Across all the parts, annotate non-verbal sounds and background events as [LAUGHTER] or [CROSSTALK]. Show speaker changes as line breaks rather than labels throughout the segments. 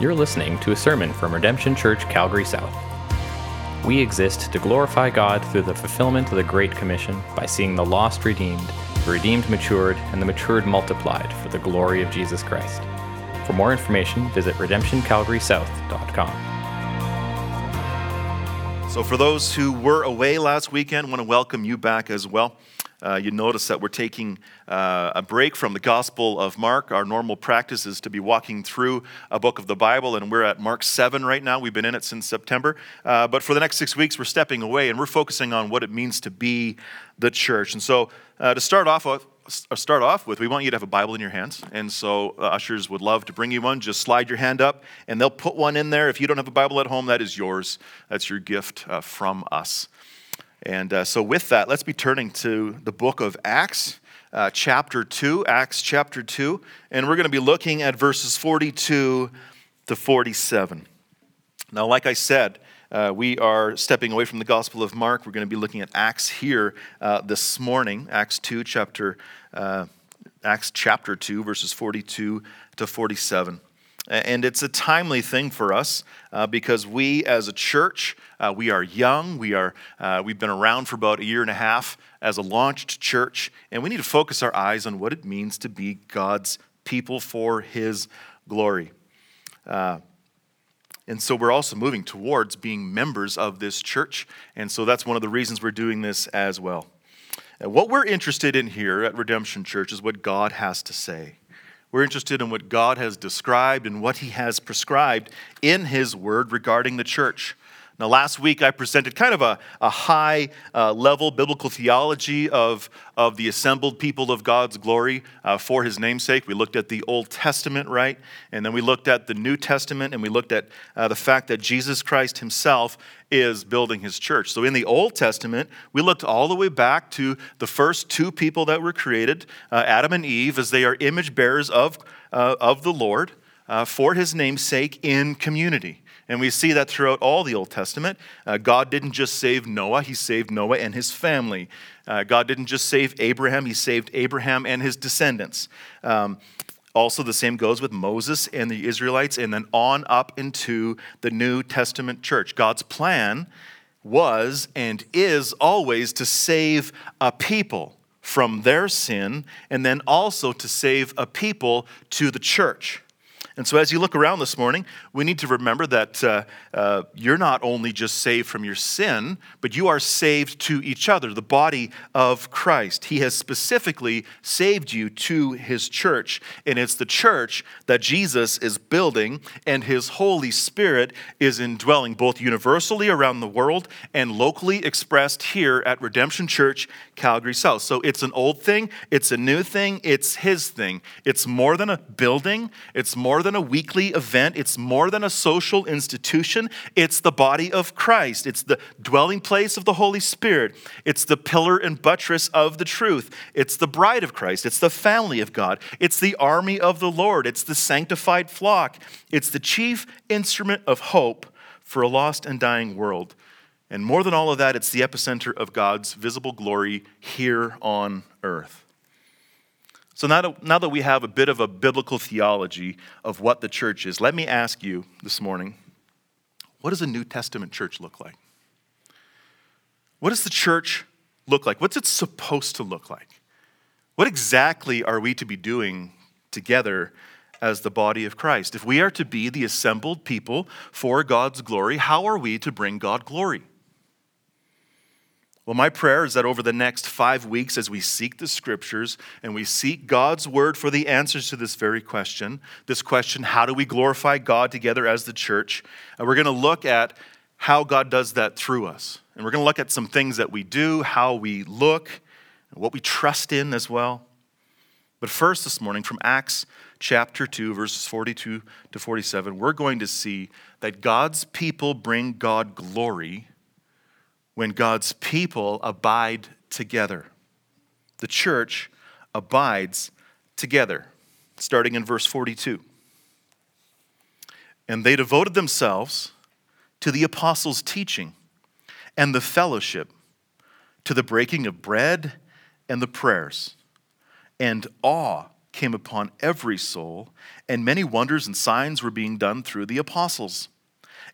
You're listening to a sermon from Redemption Church, Calgary South. We exist to glorify God through the fulfillment of the Great Commission by seeing the lost redeemed, the redeemed matured, and the matured multiplied for the glory of Jesus Christ. For more information, visit redemptioncalgarysouth.com.
So, for those who were away last weekend, I want to welcome you back as well. Uh, you notice that we're taking uh, a break from the Gospel of Mark. Our normal practice is to be walking through a book of the Bible, and we're at Mark 7 right now. We've been in it since September. Uh, but for the next six weeks, we're stepping away and we're focusing on what it means to be the church. And so, uh, to start off with, start off with, we want you to have a Bible in your hands. And so, uh, ushers would love to bring you one. Just slide your hand up, and they'll put one in there. If you don't have a Bible at home, that is yours. That's your gift uh, from us. And uh, so, with that, let's be turning to the book of Acts, uh, chapter 2. Acts chapter 2. And we're going to be looking at verses 42 to 47. Now, like I said, uh, we are stepping away from the Gospel of Mark. We're going to be looking at Acts here uh, this morning, Acts 2, chapter, uh, Acts chapter 2, verses 42 to 47. And it's a timely thing for us uh, because we, as a church, uh, we are young. We are, uh, we've been around for about a year and a half as a launched church, and we need to focus our eyes on what it means to be God's people for His glory. Uh, and so we're also moving towards being members of this church, and so that's one of the reasons we're doing this as well. And what we're interested in here at Redemption Church is what God has to say. We're interested in what God has described and what He has prescribed in His Word regarding the church. Now, last week I presented kind of a, a high uh, level biblical theology of, of the assembled people of God's glory uh, for his namesake. We looked at the Old Testament, right? And then we looked at the New Testament and we looked at uh, the fact that Jesus Christ himself is building his church. So in the Old Testament, we looked all the way back to the first two people that were created, uh, Adam and Eve, as they are image bearers of, uh, of the Lord uh, for his namesake in community. And we see that throughout all the Old Testament. Uh, God didn't just save Noah, he saved Noah and his family. Uh, God didn't just save Abraham, he saved Abraham and his descendants. Um, also, the same goes with Moses and the Israelites, and then on up into the New Testament church. God's plan was and is always to save a people from their sin, and then also to save a people to the church. And so, as you look around this morning, we need to remember that uh, uh, you're not only just saved from your sin, but you are saved to each other, the body of Christ. He has specifically saved you to his church. And it's the church that Jesus is building, and his Holy Spirit is indwelling both universally around the world and locally expressed here at Redemption Church, Calgary South. So, it's an old thing, it's a new thing, it's his thing. It's more than a building, it's more than than a weekly event, it's more than a social institution. It's the body of Christ, it's the dwelling place of the Holy Spirit, it's the pillar and buttress of the truth, it's the bride of Christ, it's the family of God, it's the army of the Lord, it's the sanctified flock, it's the chief instrument of hope for a lost and dying world. And more than all of that, it's the epicenter of God's visible glory here on earth. So now that, now that we have a bit of a biblical theology of what the church is, let me ask you this morning what does a New Testament church look like? What does the church look like? What's it supposed to look like? What exactly are we to be doing together as the body of Christ? If we are to be the assembled people for God's glory, how are we to bring God glory? Well, my prayer is that over the next five weeks, as we seek the scriptures and we seek God's word for the answers to this very question, this question, how do we glorify God together as the church? And we're going to look at how God does that through us. And we're going to look at some things that we do, how we look, what we trust in as well. But first, this morning, from Acts chapter 2, verses 42 to 47, we're going to see that God's people bring God glory when God's people abide together. The church abides together, starting in verse 42. And they devoted themselves to the apostles' teaching and the fellowship, to the breaking of bread and the prayers. And awe came upon every soul, and many wonders and signs were being done through the apostles.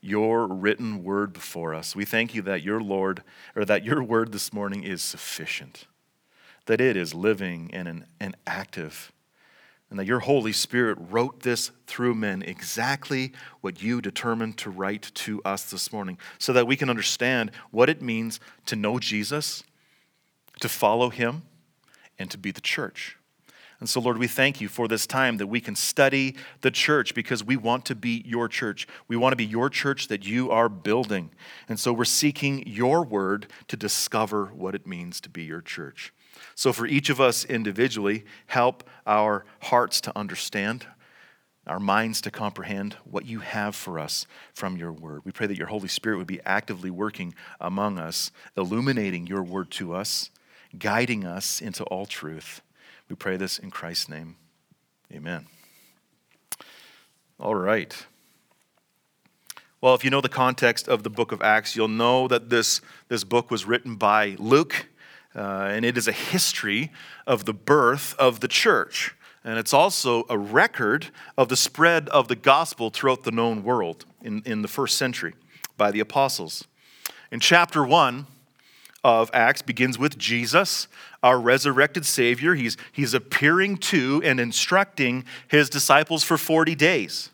your written word before us. We thank you that your Lord, or that your word this morning is sufficient, that it is living and, and active and that your Holy Spirit wrote this through men exactly what you determined to write to us this morning, so that we can understand what it means to know Jesus, to follow him, and to be the church. And so, Lord, we thank you for this time that we can study the church because we want to be your church. We want to be your church that you are building. And so we're seeking your word to discover what it means to be your church. So, for each of us individually, help our hearts to understand, our minds to comprehend what you have for us from your word. We pray that your Holy Spirit would be actively working among us, illuminating your word to us, guiding us into all truth. We pray this in Christ's name. Amen. All right. Well, if you know the context of the book of Acts, you'll know that this, this book was written by Luke uh, and it is a history of the birth of the church. And it's also a record of the spread of the gospel throughout the known world in, in the first century by the apostles. In chapter 1 of Acts begins with Jesus, our resurrected Savior. He's, he's appearing to and instructing his disciples for 40 days.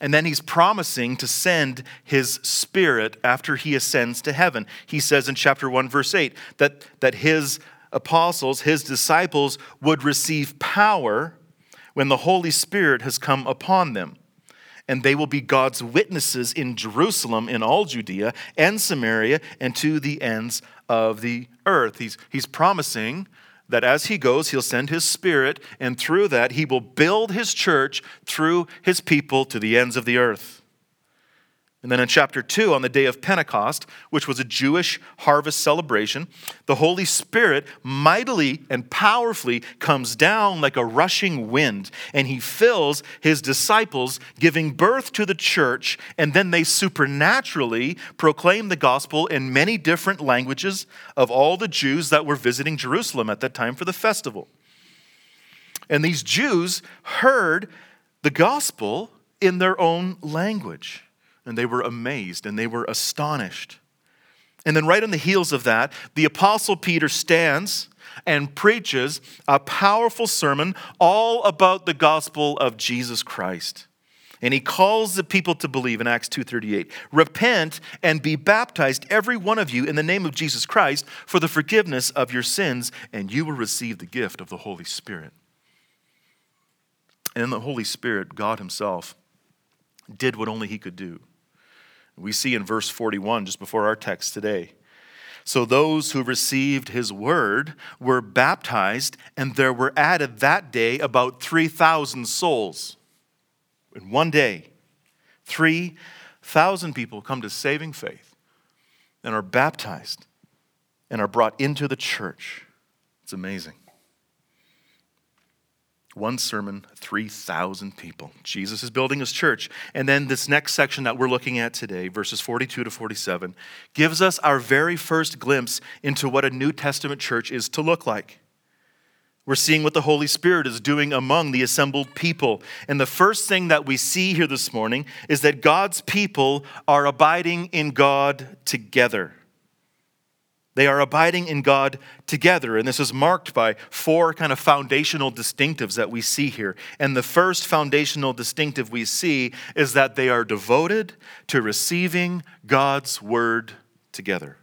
And then he's promising to send his spirit after he ascends to heaven. He says in chapter 1, verse 8, that, that his apostles, his disciples, would receive power when the Holy Spirit has come upon them. And they will be God's witnesses in Jerusalem, in all Judea and Samaria, and to the ends of the earth. He's, he's promising that as he goes, he'll send his spirit, and through that, he will build his church through his people to the ends of the earth. And then in chapter 2, on the day of Pentecost, which was a Jewish harvest celebration, the Holy Spirit mightily and powerfully comes down like a rushing wind, and he fills his disciples, giving birth to the church, and then they supernaturally proclaim the gospel in many different languages of all the Jews that were visiting Jerusalem at that time for the festival. And these Jews heard the gospel in their own language and they were amazed and they were astonished. And then, right on the heels of that, the Apostle Peter stands and preaches a powerful sermon all about the gospel of Jesus Christ. And he calls the people to believe in Acts 2:38. Repent and be baptized every one of you in the name of Jesus Christ for the forgiveness of your sins and you will receive the gift of the Holy Spirit. And in the Holy Spirit, God himself, did what only he could do. We see in verse 41, just before our text today. So those who received his word were baptized, and there were added that day about 3,000 souls. In one day, 3,000 people come to saving faith and are baptized and are brought into the church. It's amazing. One sermon, 3,000 people. Jesus is building his church. And then this next section that we're looking at today, verses 42 to 47, gives us our very first glimpse into what a New Testament church is to look like. We're seeing what the Holy Spirit is doing among the assembled people. And the first thing that we see here this morning is that God's people are abiding in God together. They are abiding in God together. And this is marked by four kind of foundational distinctives that we see here. And the first foundational distinctive we see is that they are devoted to receiving God's word together.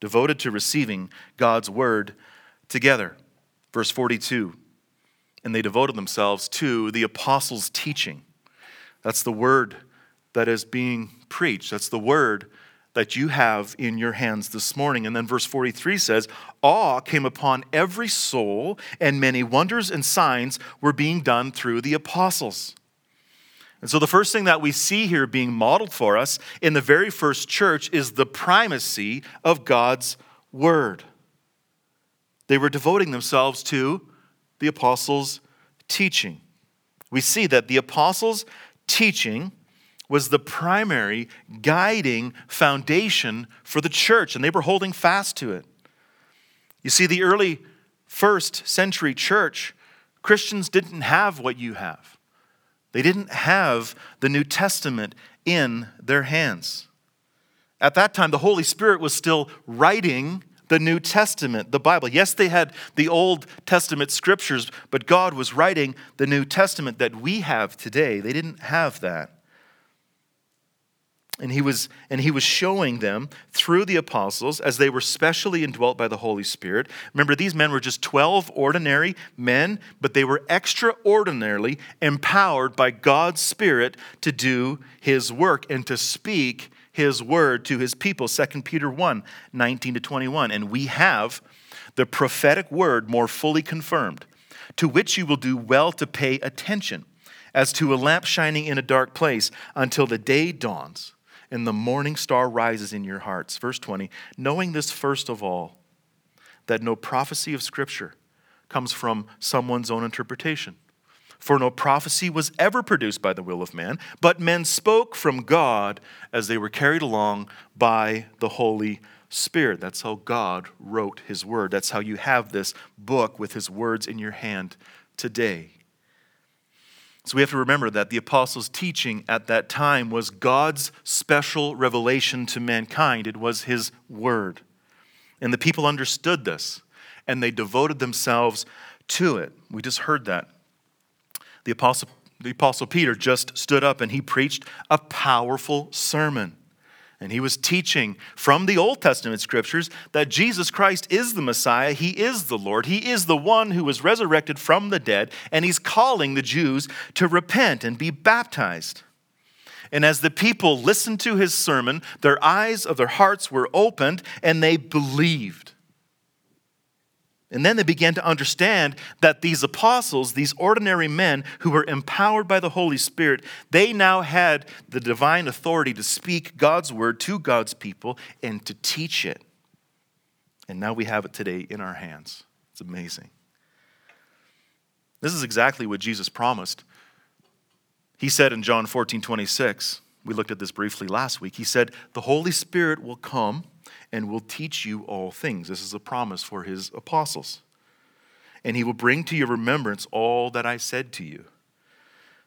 Devoted to receiving God's word together. Verse 42 And they devoted themselves to the apostles' teaching. That's the word that is being preached. That's the word that you have in your hands this morning. And then verse 43 says, Awe came upon every soul, and many wonders and signs were being done through the apostles. And so, the first thing that we see here being modeled for us in the very first church is the primacy of God's word. They were devoting themselves to the apostles' teaching. We see that the apostles' teaching was the primary guiding foundation for the church, and they were holding fast to it. You see, the early first century church, Christians didn't have what you have. They didn't have the New Testament in their hands. At that time, the Holy Spirit was still writing the New Testament, the Bible. Yes, they had the Old Testament scriptures, but God was writing the New Testament that we have today. They didn't have that. And he was and he was showing them through the apostles as they were specially indwelt by the Holy Spirit. Remember these men were just 12 ordinary men, but they were extraordinarily empowered by God's Spirit to do his work and to speak his word to his people. 2 Peter 1 19 to 21. And we have the prophetic word more fully confirmed, to which you will do well to pay attention, as to a lamp shining in a dark place until the day dawns and the morning star rises in your hearts. Verse 20, knowing this first of all, that no prophecy of Scripture comes from someone's own interpretation. For no prophecy was ever produced by the will of man, but men spoke from God as they were carried along by the Holy Spirit. That's how God wrote His Word. That's how you have this book with His words in your hand today. So we have to remember that the apostles' teaching at that time was God's special revelation to mankind, it was His Word. And the people understood this, and they devoted themselves to it. We just heard that the Apostle, the Apostle Peter just stood up and he preached a powerful sermon. And he was teaching from the Old Testament scriptures that Jesus Christ is the Messiah. He is the Lord. He is the one who was resurrected from the dead. And he's calling the Jews to repent and be baptized. And as the people listened to his sermon, their eyes of their hearts were opened and they believed. And then they began to understand that these apostles, these ordinary men who were empowered by the Holy Spirit, they now had the divine authority to speak God's word to God's people and to teach it. And now we have it today in our hands. It's amazing. This is exactly what Jesus promised. He said in John 14 26, we looked at this briefly last week. He said, The Holy Spirit will come and will teach you all things. This is a promise for his apostles. And he will bring to your remembrance all that I said to you.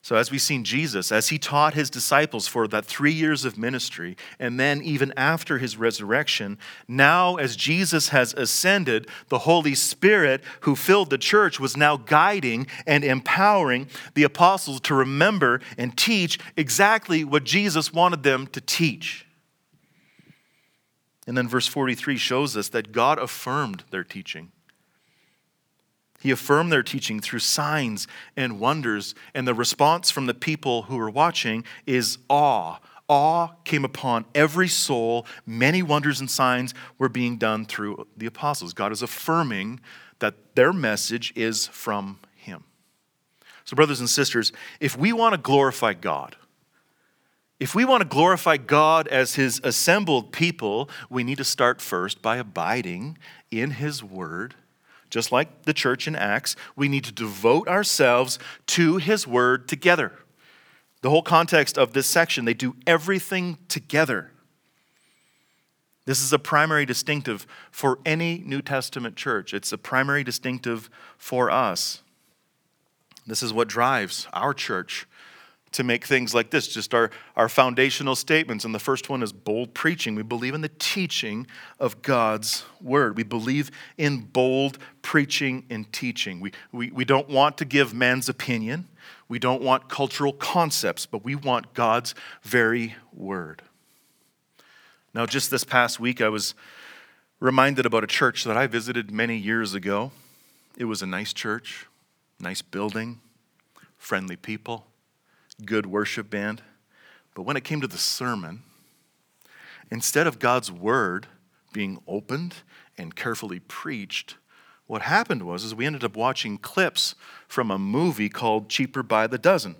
So, as we've seen Jesus, as he taught his disciples for that three years of ministry, and then even after his resurrection, now as Jesus has ascended, the Holy Spirit who filled the church was now guiding and empowering the apostles to remember and teach exactly what Jesus wanted them to teach. And then verse 43 shows us that God affirmed their teaching. He affirmed their teaching through signs and wonders, and the response from the people who were watching is awe. Awe came upon every soul. Many wonders and signs were being done through the apostles. God is affirming that their message is from Him. So, brothers and sisters, if we want to glorify God, if we want to glorify God as His assembled people, we need to start first by abiding in His Word. Just like the church in Acts, we need to devote ourselves to His Word together. The whole context of this section, they do everything together. This is a primary distinctive for any New Testament church. It's a primary distinctive for us. This is what drives our church to make things like this just our, our foundational statements. And the first one is bold preaching. We believe in the teaching of God's word. We believe in bold preaching and teaching. We, we, we don't want to give man's opinion, we don't want cultural concepts, but we want God's very word. Now, just this past week, I was reminded about a church that I visited many years ago. It was a nice church, nice building, friendly people good worship band. But when it came to the sermon, instead of God's word being opened and carefully preached, what happened was is we ended up watching clips from a movie called Cheaper by the Dozen.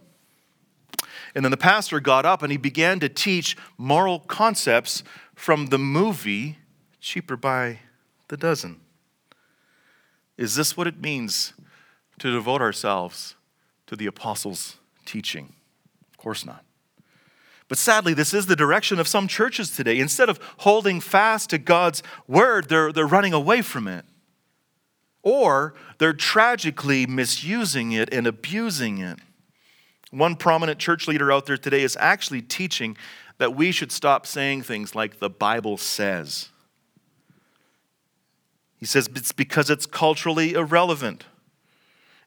And then the pastor got up and he began to teach moral concepts from the movie Cheaper by the Dozen. Is this what it means to devote ourselves to the apostles' teaching? Of course not. But sadly, this is the direction of some churches today. Instead of holding fast to God's word, they're, they're running away from it. Or they're tragically misusing it and abusing it. One prominent church leader out there today is actually teaching that we should stop saying things like the Bible says. He says it's because it's culturally irrelevant.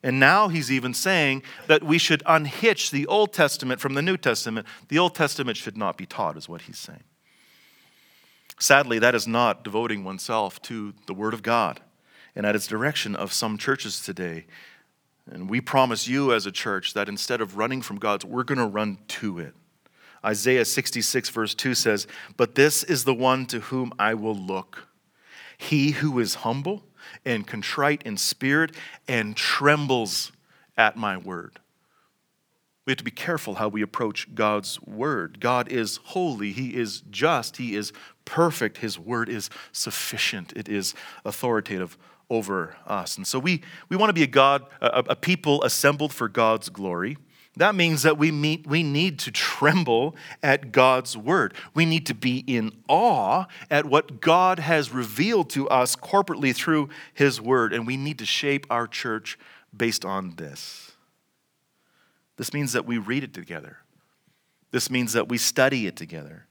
And now he's even saying that we should unhitch the Old Testament from the New Testament. The Old Testament should not be taught, is what he's saying. Sadly, that is not devoting oneself to the Word of God and at its direction of some churches today. And we promise you as a church that instead of running from God's, we're going to run to it. Isaiah 66, verse 2 says, But this is the one to whom I will look he who is humble and contrite in spirit and trembles at my word. We have to be careful how we approach God's word. God is holy, He is just, He is perfect, His word is sufficient, it is authoritative over us. And so we, we want to be a God, a, a people assembled for God's glory. That means that we, meet, we need to tremble at God's word. We need to be in awe at what God has revealed to us corporately through his word. And we need to shape our church based on this. This means that we read it together, this means that we study it together.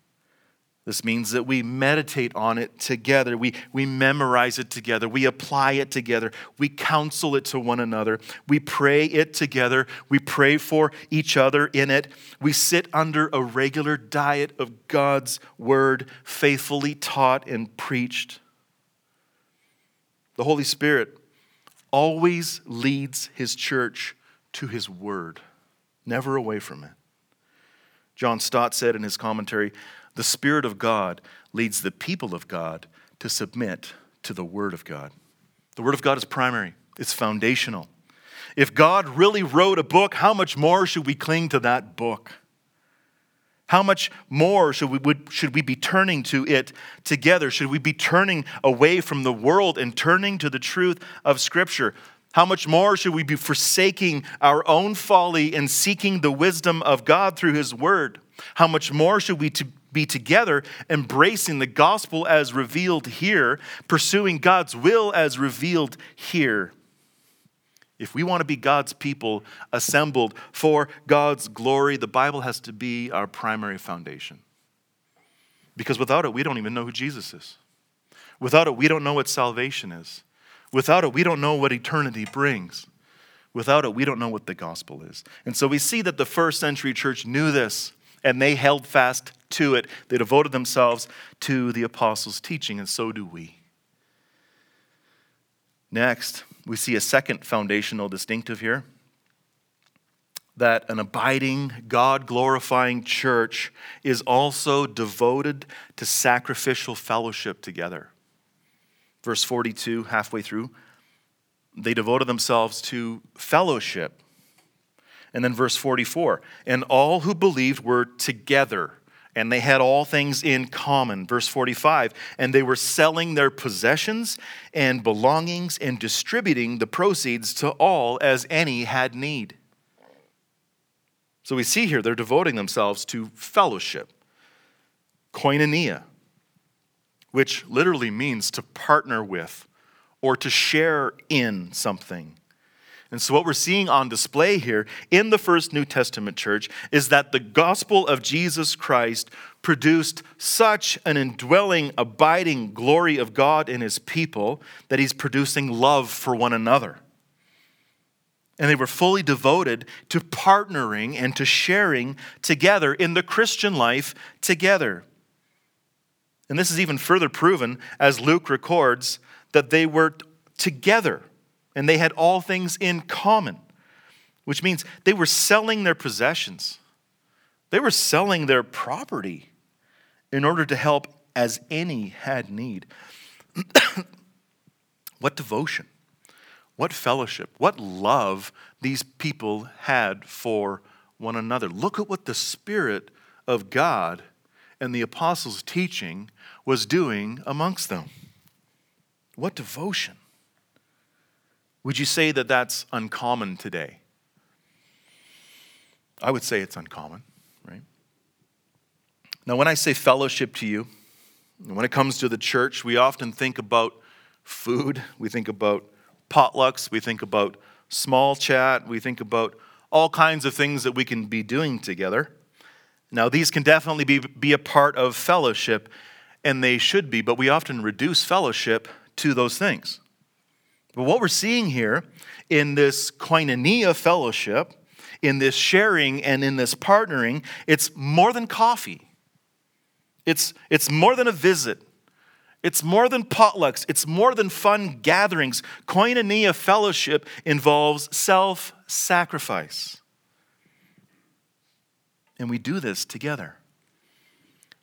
This means that we meditate on it together. We, we memorize it together. We apply it together. We counsel it to one another. We pray it together. We pray for each other in it. We sit under a regular diet of God's word, faithfully taught and preached. The Holy Spirit always leads his church to his word, never away from it. John Stott said in his commentary, the Spirit of God leads the people of God to submit to the Word of God. The Word of God is primary, it's foundational. If God really wrote a book, how much more should we cling to that book? How much more should we, would, should we be turning to it together? Should we be turning away from the world and turning to the truth of Scripture? How much more should we be forsaking our own folly and seeking the wisdom of God through His Word? How much more should we to be together, embracing the gospel as revealed here, pursuing God's will as revealed here. If we want to be God's people assembled for God's glory, the Bible has to be our primary foundation. Because without it, we don't even know who Jesus is. Without it, we don't know what salvation is. Without it, we don't know what eternity brings. Without it, we don't know what the gospel is. And so we see that the first century church knew this and they held fast to it. They devoted themselves to the apostles' teaching, and so do we. Next, we see a second foundational distinctive here that an abiding, God glorifying church is also devoted to sacrificial fellowship together. Verse 42, halfway through, they devoted themselves to fellowship. And then verse 44, and all who believed were together and they had all things in common. Verse 45, and they were selling their possessions and belongings and distributing the proceeds to all as any had need. So we see here they're devoting themselves to fellowship, koinonia, which literally means to partner with or to share in something. And so, what we're seeing on display here in the first New Testament church is that the gospel of Jesus Christ produced such an indwelling, abiding glory of God in his people that he's producing love for one another. And they were fully devoted to partnering and to sharing together in the Christian life together. And this is even further proven as Luke records that they were together and they had all things in common, which means they were selling their possessions, they were selling their property in order to help as any had need. [COUGHS] what devotion, what fellowship, what love these people had for one another. Look at what the Spirit of God and the apostles' teaching was doing amongst them. What devotion. Would you say that that's uncommon today? I would say it's uncommon, right? Now, when I say fellowship to you, when it comes to the church, we often think about food, we think about potlucks, we think about small chat, we think about all kinds of things that we can be doing together. Now, these can definitely be, be a part of fellowship, and they should be, but we often reduce fellowship to those things. But what we're seeing here in this koinonia fellowship, in this sharing and in this partnering, it's more than coffee. It's, it's more than a visit. It's more than potlucks. It's more than fun gatherings. Koinonia fellowship involves self sacrifice. And we do this together.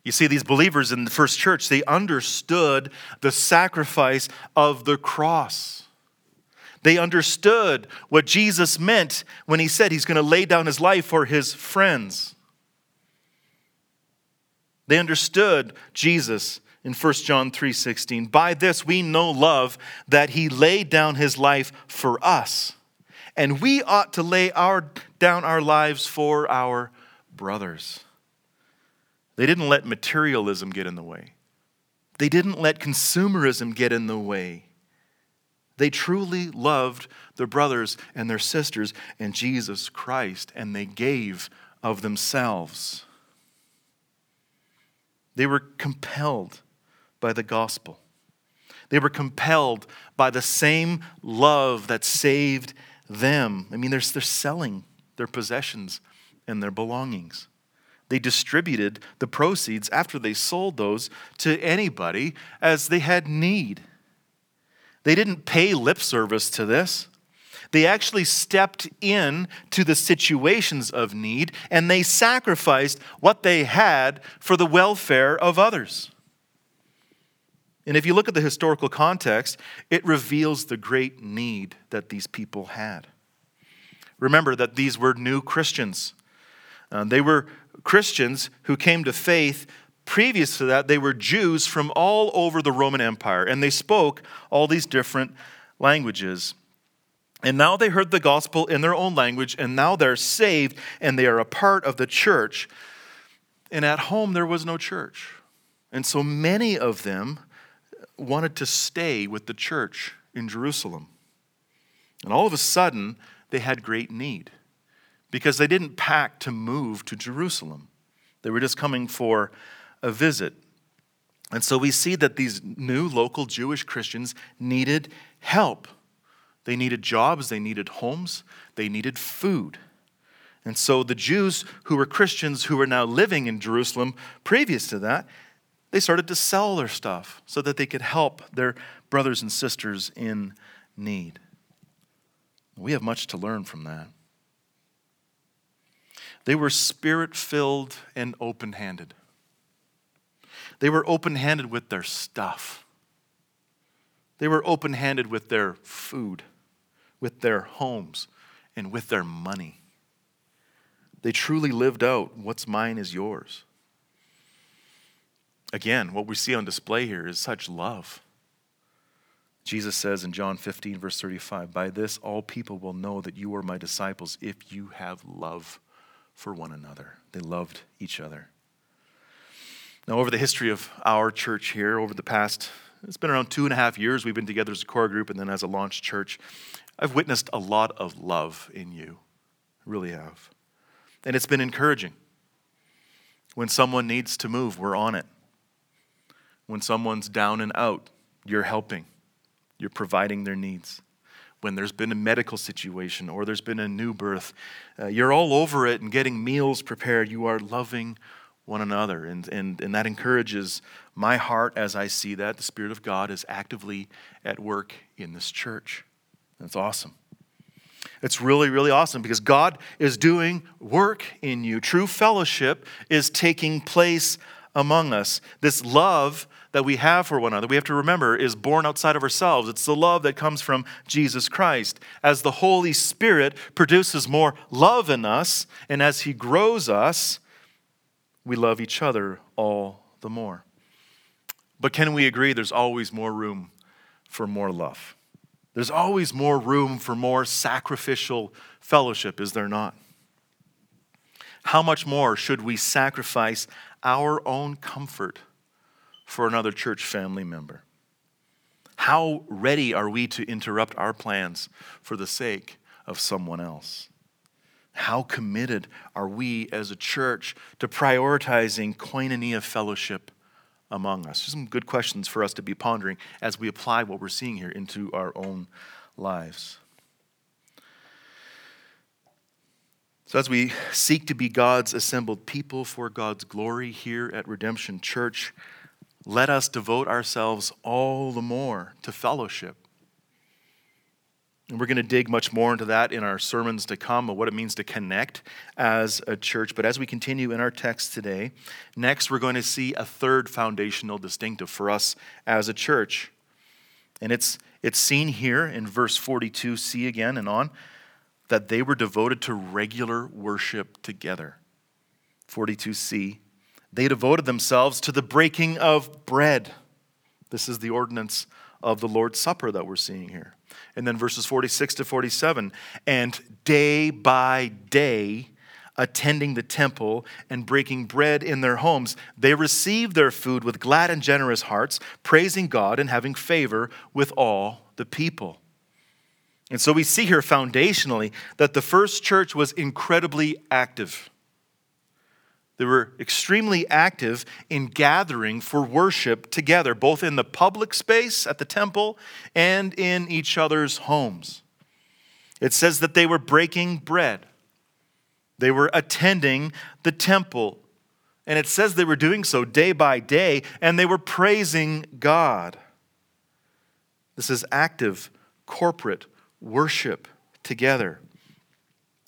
You see, these believers in the first church, they understood the sacrifice of the cross. They understood what Jesus meant when he said he's going to lay down his life for his friends. They understood Jesus in 1 John 3:16. By this we know love that he laid down his life for us. And we ought to lay our, down our lives for our brothers. They didn't let materialism get in the way. They didn't let consumerism get in the way. They truly loved their brothers and their sisters and Jesus Christ, and they gave of themselves. They were compelled by the gospel. They were compelled by the same love that saved them. I mean, they're, they're selling their possessions and their belongings. They distributed the proceeds after they sold those to anybody as they had need. They didn't pay lip service to this. They actually stepped in to the situations of need and they sacrificed what they had for the welfare of others. And if you look at the historical context, it reveals the great need that these people had. Remember that these were new Christians. Uh, they were Christians who came to faith Previous to that, they were Jews from all over the Roman Empire, and they spoke all these different languages. And now they heard the gospel in their own language, and now they're saved and they are a part of the church. And at home, there was no church. And so many of them wanted to stay with the church in Jerusalem. And all of a sudden, they had great need because they didn't pack to move to Jerusalem. They were just coming for a visit. And so we see that these new local Jewish Christians needed help. They needed jobs, they needed homes, they needed food. And so the Jews who were Christians who were now living in Jerusalem previous to that, they started to sell their stuff so that they could help their brothers and sisters in need. We have much to learn from that. They were spirit filled and open handed. They were open handed with their stuff, they were open handed with their food, with their homes, and with their money. They truly lived out what's mine is yours. Again, what we see on display here is such love. Jesus says in John 15, verse 35, By this all people will know that you are my disciples if you have love for one another. They loved each other. Now, over the history of our church here, over the past, it's been around two and a half years we've been together as a core group and then as a launch church. I've witnessed a lot of love in you. Really have. And it's been encouraging. When someone needs to move, we're on it. When someone's down and out, you're helping, you're providing their needs. When there's been a medical situation or there's been a new birth, uh, you're all over it and getting meals prepared. You are loving one another. And, and, and that encourages my heart as I see that. The Spirit of God is actively at work in this church. That's awesome. It's really, really awesome because God is doing work in you. True fellowship is taking place among us. This love that we have for one another, we have to remember, is born outside of ourselves. It's the love that comes from Jesus Christ. As the Holy Spirit produces more love in us, and as He grows us, we love each other all the more. But can we agree there's always more room for more love? There's always more room for more sacrificial fellowship, is there not? How much more should we sacrifice our own comfort for another church family member? How ready are we to interrupt our plans for the sake of someone else? How committed are we as a church to prioritizing koinonia fellowship among us? Some good questions for us to be pondering as we apply what we're seeing here into our own lives. So, as we seek to be God's assembled people for God's glory here at Redemption Church, let us devote ourselves all the more to fellowship. And we're going to dig much more into that in our sermons to come of what it means to connect as a church. But as we continue in our text today, next we're going to see a third foundational distinctive for us as a church. And it's, it's seen here in verse 42c again and on that they were devoted to regular worship together. 42c. They devoted themselves to the breaking of bread. This is the ordinance of the Lord's Supper that we're seeing here. And then verses 46 to 47. And day by day, attending the temple and breaking bread in their homes, they received their food with glad and generous hearts, praising God and having favor with all the people. And so we see here foundationally that the first church was incredibly active. They were extremely active in gathering for worship together, both in the public space at the temple and in each other's homes. It says that they were breaking bread, they were attending the temple. And it says they were doing so day by day, and they were praising God. This is active, corporate worship together.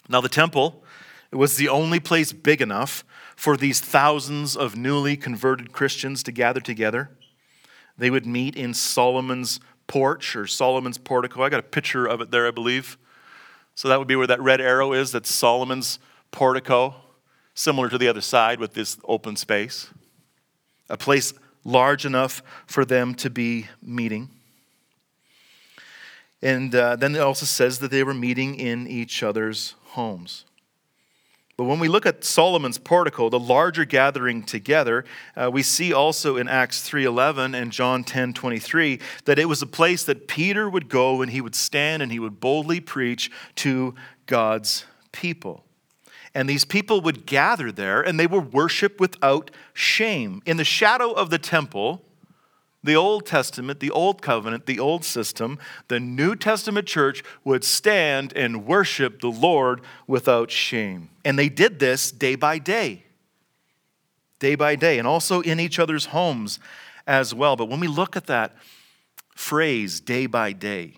Now, the temple it was the only place big enough for these thousands of newly converted Christians to gather together. They would meet in Solomon's porch or Solomon's portico. I got a picture of it there, I believe. So that would be where that red arrow is. That's Solomon's portico, similar to the other side with this open space. A place large enough for them to be meeting. And uh, then it also says that they were meeting in each other's homes. But when we look at Solomon's portico, the larger gathering together, uh, we see also in Acts 3:11 and John 10:23 that it was a place that Peter would go and he would stand and he would boldly preach to God's people. And these people would gather there and they would worship without shame. In the shadow of the temple, the Old Testament, the Old Covenant, the Old System, the New Testament church would stand and worship the Lord without shame. And they did this day by day, day by day, and also in each other's homes as well. But when we look at that phrase, day by day,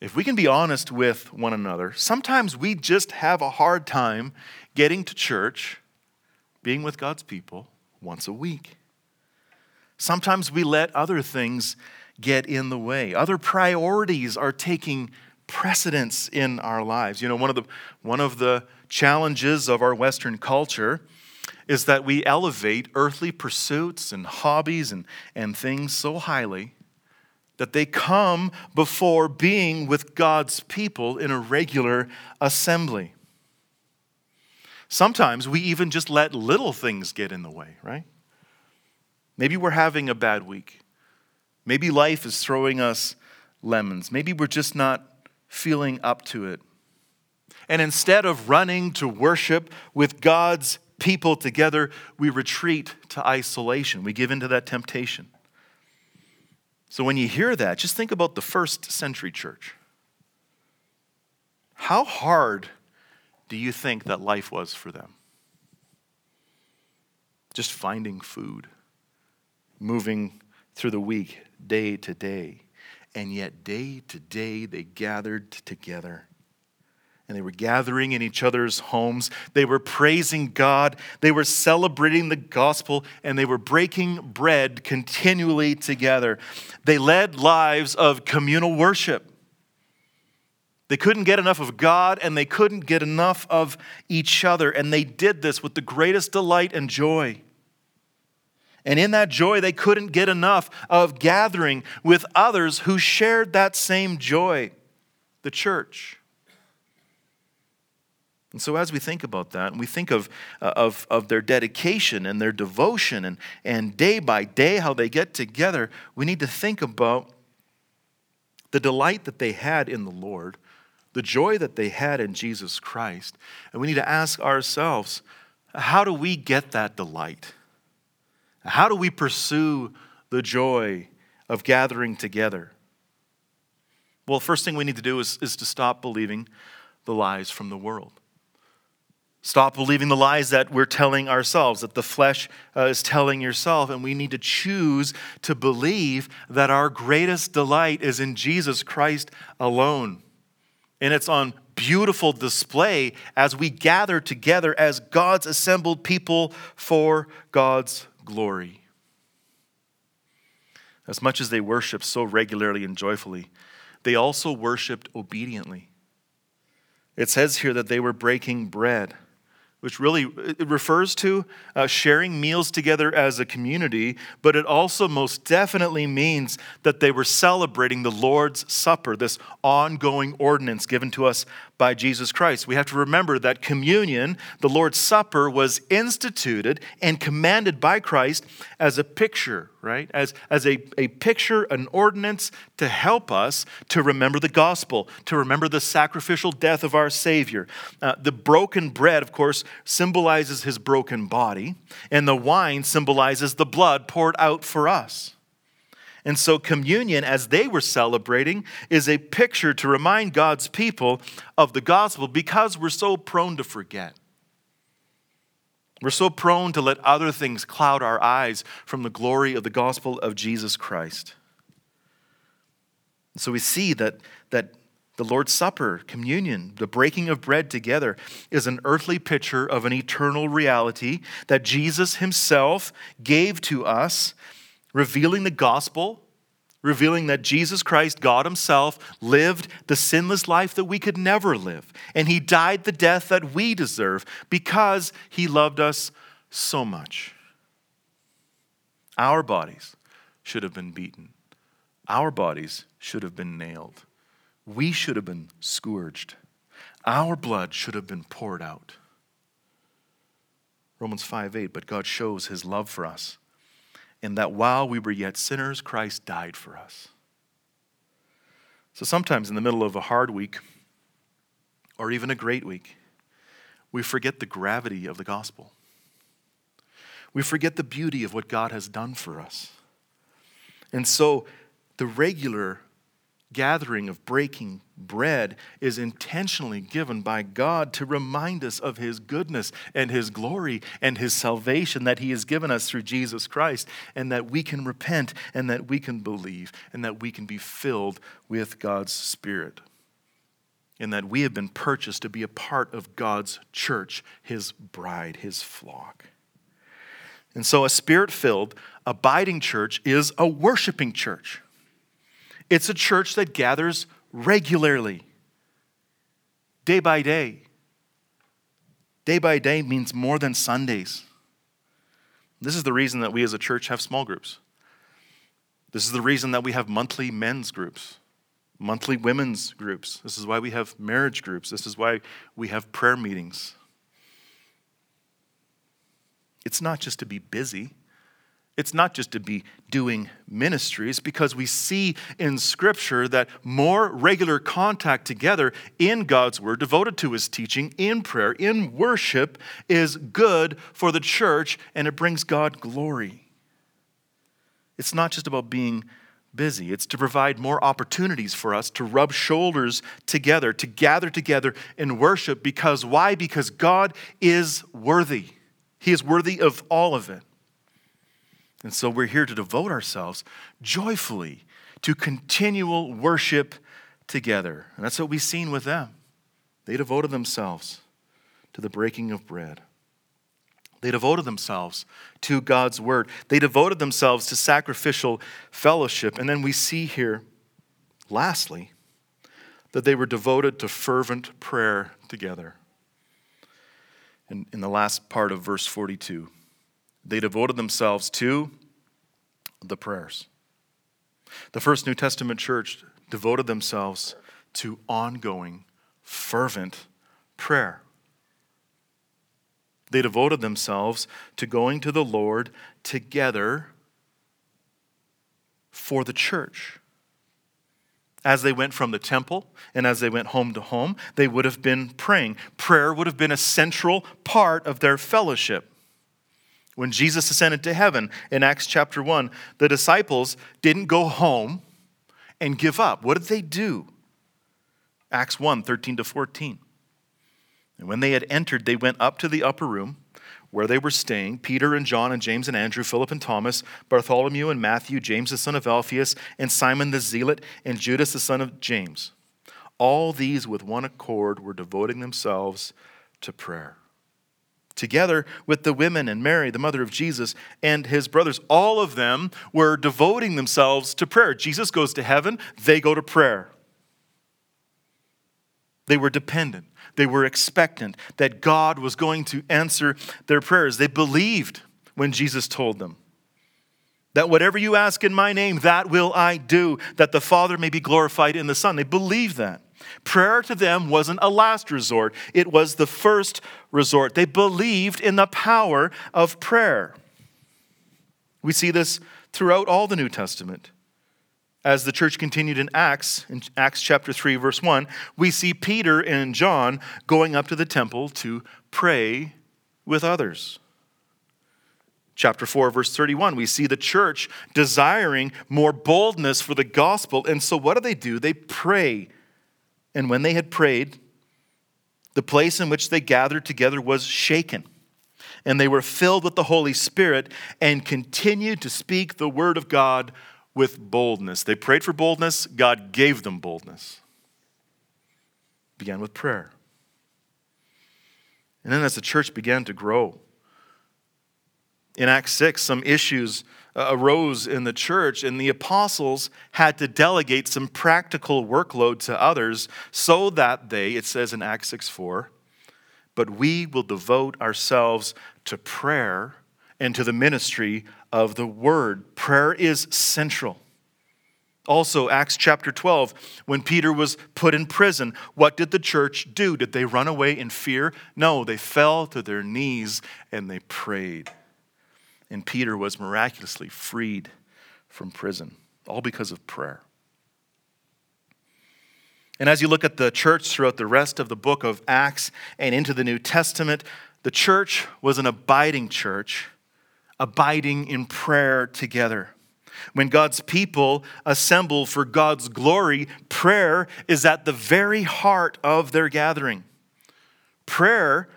if we can be honest with one another, sometimes we just have a hard time getting to church, being with God's people once a week. Sometimes we let other things get in the way. Other priorities are taking precedence in our lives. You know, one of the, one of the challenges of our Western culture is that we elevate earthly pursuits and hobbies and, and things so highly that they come before being with God's people in a regular assembly. Sometimes we even just let little things get in the way, right? Maybe we're having a bad week. Maybe life is throwing us lemons. Maybe we're just not feeling up to it. And instead of running to worship with God's people together, we retreat to isolation. We give into that temptation. So when you hear that, just think about the first century church. How hard do you think that life was for them? Just finding food moving through the week, day to day. And yet, day to day, they gathered together. and they were gathering in each other's homes. They were praising God. They were celebrating the gospel, and they were breaking bread continually together. They led lives of communal worship. They couldn't get enough of God, and they couldn't get enough of each other, and they did this with the greatest delight and joy. And in that joy, they couldn't get enough of gathering with others who shared that same joy, the church. And so, as we think about that, and we think of, uh, of, of their dedication and their devotion, and, and day by day how they get together, we need to think about the delight that they had in the Lord, the joy that they had in Jesus Christ. And we need to ask ourselves how do we get that delight? How do we pursue the joy of gathering together? Well, first thing we need to do is, is to stop believing the lies from the world. Stop believing the lies that we're telling ourselves, that the flesh uh, is telling yourself, and we need to choose to believe that our greatest delight is in Jesus Christ alone. And it's on beautiful display as we gather together as God's assembled people for God's glory. As much as they worshiped so regularly and joyfully, they also worshiped obediently. It says here that they were breaking bread which really refers to uh, sharing meals together as a community, but it also most definitely means that they were celebrating the Lord's Supper, this ongoing ordinance given to us by Jesus Christ. We have to remember that communion, the Lord's Supper, was instituted and commanded by Christ as a picture, right? As, as a, a picture, an ordinance to help us to remember the gospel, to remember the sacrificial death of our Savior. Uh, the broken bread, of course, symbolizes his broken body, and the wine symbolizes the blood poured out for us. And so, communion, as they were celebrating, is a picture to remind God's people of the gospel because we're so prone to forget. We're so prone to let other things cloud our eyes from the glory of the gospel of Jesus Christ. So we see that, that the Lord's Supper, communion, the breaking of bread together, is an earthly picture of an eternal reality that Jesus himself gave to us revealing the gospel, revealing that Jesus Christ, God Himself, lived the sinless life that we could never live. And He died the death that we deserve because He loved us so much. Our bodies should have been beaten, our bodies should have been nailed, we should have been scourged, our blood should have been poured out. Romans 5 8, but God shows His love for us in that while we were yet sinners, Christ died for us. So sometimes in the middle of a hard week, or even a great week, we forget the gravity of the gospel. We forget the beauty of what God has done for us. And so the regular gathering of breaking bread is intentionally given by God to remind us of His goodness and His glory and His salvation that He has given us through Jesus Christ, and that we can repent and that we can believe and that we can be filled with God's Spirit. And that we have been purchased to be a part of God's church, His bride, His flock. And so, a spirit filled, abiding church is a worshiping church. It's a church that gathers regularly, day by day. Day by day means more than Sundays. This is the reason that we as a church have small groups. This is the reason that we have monthly men's groups, monthly women's groups. This is why we have marriage groups. This is why we have prayer meetings. It's not just to be busy. It's not just to be doing ministries, because we see in Scripture that more regular contact together in God's Word, devoted to His teaching, in prayer, in worship, is good for the church and it brings God glory. It's not just about being busy, it's to provide more opportunities for us to rub shoulders together, to gather together in worship. Because why? Because God is worthy, He is worthy of all of it. And so we're here to devote ourselves joyfully to continual worship together. And that's what we've seen with them. They devoted themselves to the breaking of bread. They devoted themselves to God's word. They devoted themselves to sacrificial fellowship. And then we see here, lastly, that they were devoted to fervent prayer together. In, in the last part of verse 42, they devoted themselves to the prayers. The first New Testament church devoted themselves to ongoing, fervent prayer. They devoted themselves to going to the Lord together for the church. As they went from the temple and as they went home to home, they would have been praying. Prayer would have been a central part of their fellowship. When Jesus ascended to heaven in Acts chapter 1, the disciples didn't go home and give up. What did they do? Acts 1 13 to 14. And when they had entered, they went up to the upper room where they were staying Peter and John and James and Andrew, Philip and Thomas, Bartholomew and Matthew, James the son of Alphaeus, and Simon the Zealot, and Judas the son of James. All these with one accord were devoting themselves to prayer. Together with the women and Mary, the mother of Jesus, and his brothers, all of them were devoting themselves to prayer. Jesus goes to heaven, they go to prayer. They were dependent. They were expectant that God was going to answer their prayers. They believed when Jesus told them that whatever you ask in my name, that will I do, that the Father may be glorified in the Son. They believed that. Prayer to them wasn't a last resort, it was the first resort. They believed in the power of prayer. We see this throughout all the New Testament as the church continued in Acts, in Acts chapter 3, verse 1, we see Peter and John going up to the temple to pray with others. Chapter 4, verse 31, we see the church desiring more boldness for the gospel. And so, what do they do? They pray. And when they had prayed, the place in which they gathered together was shaken. And they were filled with the Holy Spirit and continued to speak the word of God with boldness. They prayed for boldness, God gave them boldness. Began with prayer. And then as the church began to grow, in Acts 6, some issues Uh, arose in the church, and the apostles had to delegate some practical workload to others so that they, it says in Acts 6 4, but we will devote ourselves to prayer and to the ministry of the word. Prayer is central. Also, Acts chapter 12, when Peter was put in prison, what did the church do? Did they run away in fear? No, they fell to their knees and they prayed. And Peter was miraculously freed from prison, all because of prayer. And as you look at the church throughout the rest of the book of Acts and into the New Testament, the church was an abiding church abiding in prayer together. When God's people assemble for God's glory, prayer is at the very heart of their gathering. Prayer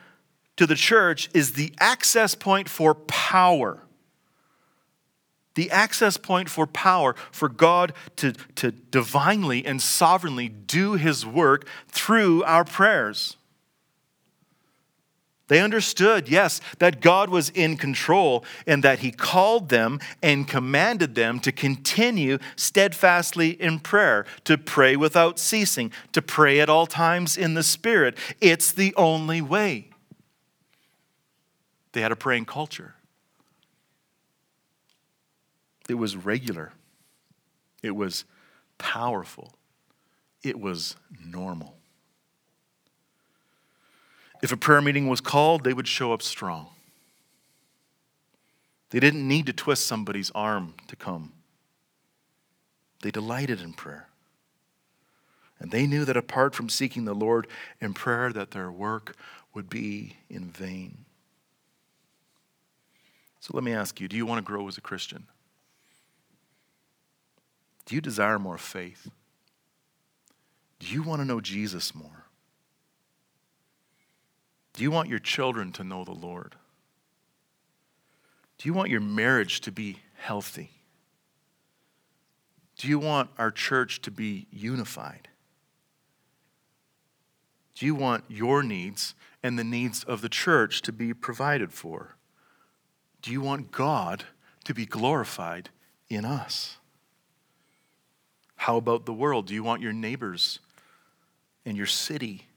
to the church is the access point for power. The access point for power, for God to, to divinely and sovereignly do his work through our prayers. They understood, yes, that God was in control and that He called them and commanded them to continue steadfastly in prayer, to pray without ceasing, to pray at all times in the Spirit. It's the only way. They had a praying culture, it was regular, it was powerful, it was normal. If a prayer meeting was called, they would show up strong. They didn't need to twist somebody's arm to come. They delighted in prayer. And they knew that apart from seeking the Lord in prayer that their work would be in vain. So let me ask you, do you want to grow as a Christian? Do you desire more faith? Do you want to know Jesus more? Do you want your children to know the Lord? Do you want your marriage to be healthy? Do you want our church to be unified? Do you want your needs and the needs of the church to be provided for? Do you want God to be glorified in us? How about the world? Do you want your neighbors and your city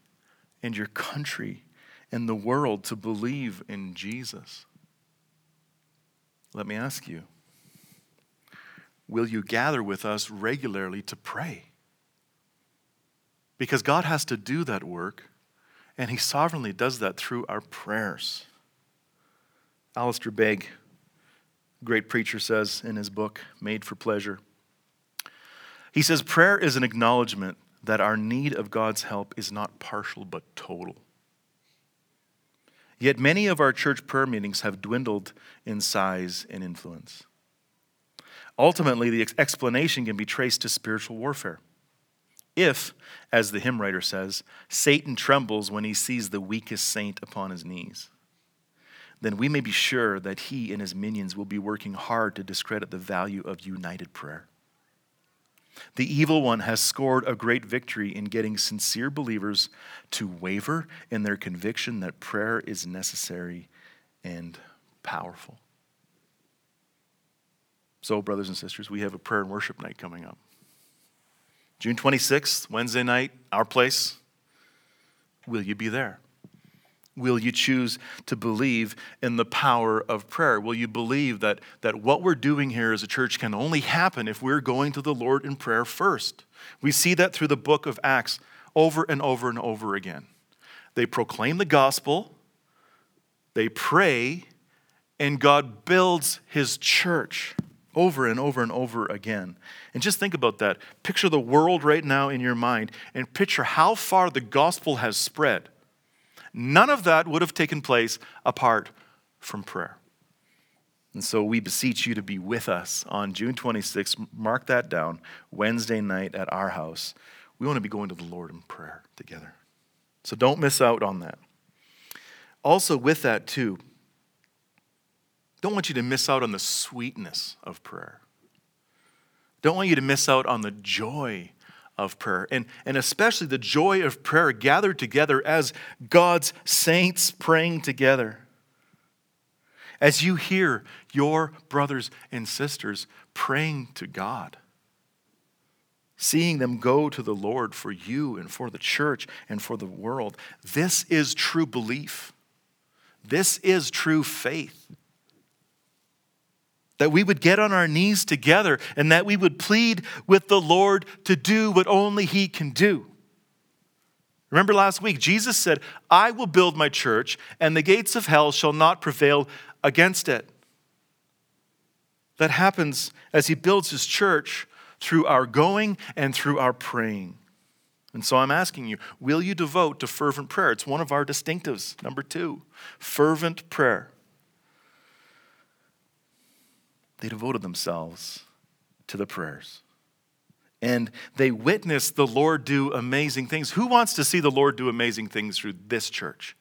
and your country and the world to believe in Jesus? Let me ask you will you gather with us regularly to pray? Because God has to do that work, and He sovereignly does that through our prayers. Alistair Begg, great preacher, says in his book, Made for Pleasure, he says, Prayer is an acknowledgement that our need of God's help is not partial but total. Yet many of our church prayer meetings have dwindled in size and influence. Ultimately, the explanation can be traced to spiritual warfare. If, as the hymn writer says, Satan trembles when he sees the weakest saint upon his knees, then we may be sure that he and his minions will be working hard to discredit the value of united prayer. The evil one has scored a great victory in getting sincere believers to waver in their conviction that prayer is necessary and powerful. So, brothers and sisters, we have a prayer and worship night coming up. June 26th, Wednesday night, our place. Will you be there? Will you choose to believe in the power of prayer? Will you believe that, that what we're doing here as a church can only happen if we're going to the Lord in prayer first? We see that through the book of Acts over and over and over again. They proclaim the gospel, they pray, and God builds his church over and over and over again. And just think about that. Picture the world right now in your mind and picture how far the gospel has spread None of that would have taken place apart from prayer. And so we beseech you to be with us on June 26th. Mark that down, Wednesday night at our house. We want to be going to the Lord in prayer together. So don't miss out on that. Also, with that, too, don't want you to miss out on the sweetness of prayer. Don't want you to miss out on the joy of prayer, and, and especially the joy of prayer gathered together as God's saints praying together. As you hear your brothers and sisters praying to God, seeing them go to the Lord for you and for the church and for the world, this is true belief. This is true faith that we would get on our knees together and that we would plead with the Lord to do what only He can do. Remember last week, Jesus said, I will build my church, and the gates of hell shall not prevail against it. That happens as He builds His church through our going and through our praying. And so I'm asking you, will you devote to fervent prayer? It's one of our distinctives. Number two, fervent prayer they devoted themselves to the prayers. And they witnessed the Lord do amazing things. Who wants to see the Lord do amazing things through this church?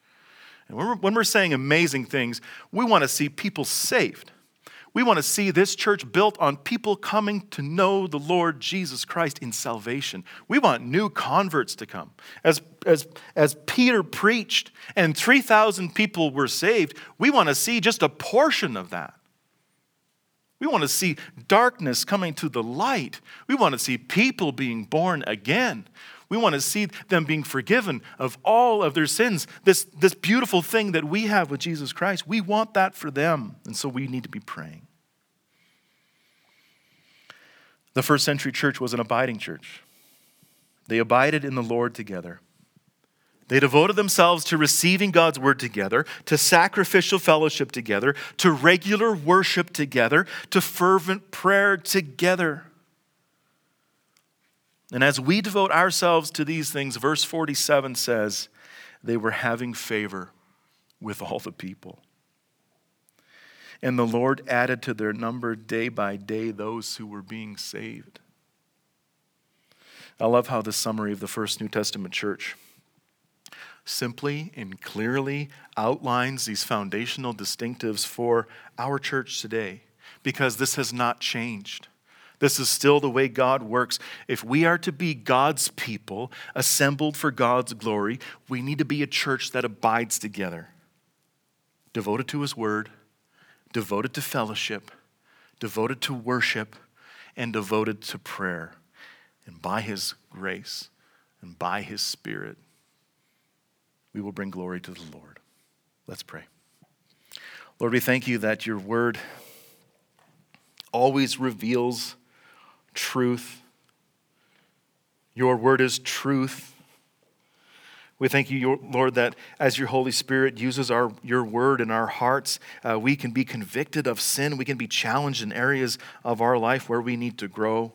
And when we're, when we're saying amazing things, we want to see people saved. We want to see this church built on people coming to know the Lord Jesus Christ in salvation. We want new converts to come. As, as, as Peter preached and 3,000 people were saved, we want to see just a portion of that. We want to see darkness coming to the light. We want to see people being born again. We want to see them being forgiven of all of their sins. This, this beautiful thing that we have with Jesus Christ, we want that for them. And so we need to be praying. The first century church was an abiding church. They abided in the Lord together. They devoted themselves to receiving God's word together, to sacrificial fellowship together, to regular worship together, to fervent prayer together. And as we devote ourselves to these things, verse 47 says, they were having favor with all the people. And the Lord added to their number day by day those who were being saved. I love how the summary of the first New Testament church simply and clearly outlines these foundational distinctives for our church today because this has not changed. This is still the way God works. If we are to be God's people, assembled for God's glory, we need to be a church that abides together, devoted to His Word, devoted to fellowship, devoted to worship, and devoted to prayer. And by His grace and by His Spirit, we will bring glory to the Lord. Let's pray. Lord, we thank you that your word always reveals truth. Your word is truth. We thank you, Lord, that as your Holy Spirit uses our, your word in our hearts, uh, we can be convicted of sin. We can be challenged in areas of our life where we need to grow.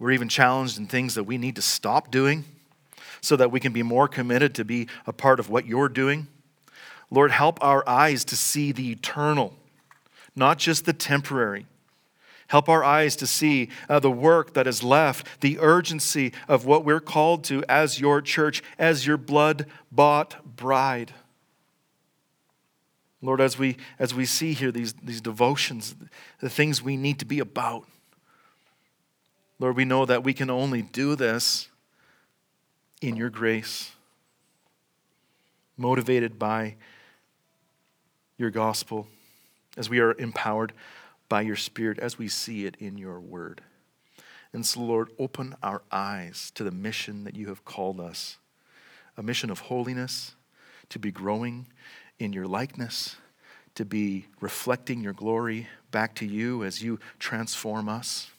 We're even challenged in things that we need to stop doing so that we can be more committed to be a part of what you're doing. Lord, help our eyes to see the eternal, not just the temporary. Help our eyes to see uh, the work that is left, the urgency of what we're called to as your church, as your blood bought bride. Lord, as we, as we see here these, these devotions, the things we need to be about, Lord, we know that we can only do this in your grace, motivated by your gospel, as we are empowered by your Spirit as we see it in your word. And so, Lord, open our eyes to the mission that you have called us a mission of holiness, to be growing in your likeness, to be reflecting your glory back to you as you transform us,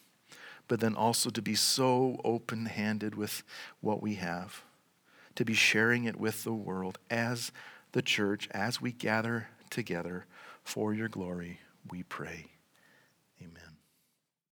but then also to be so open handed with what we have, to be sharing it with the world as the church, as we gather together for your glory, we pray.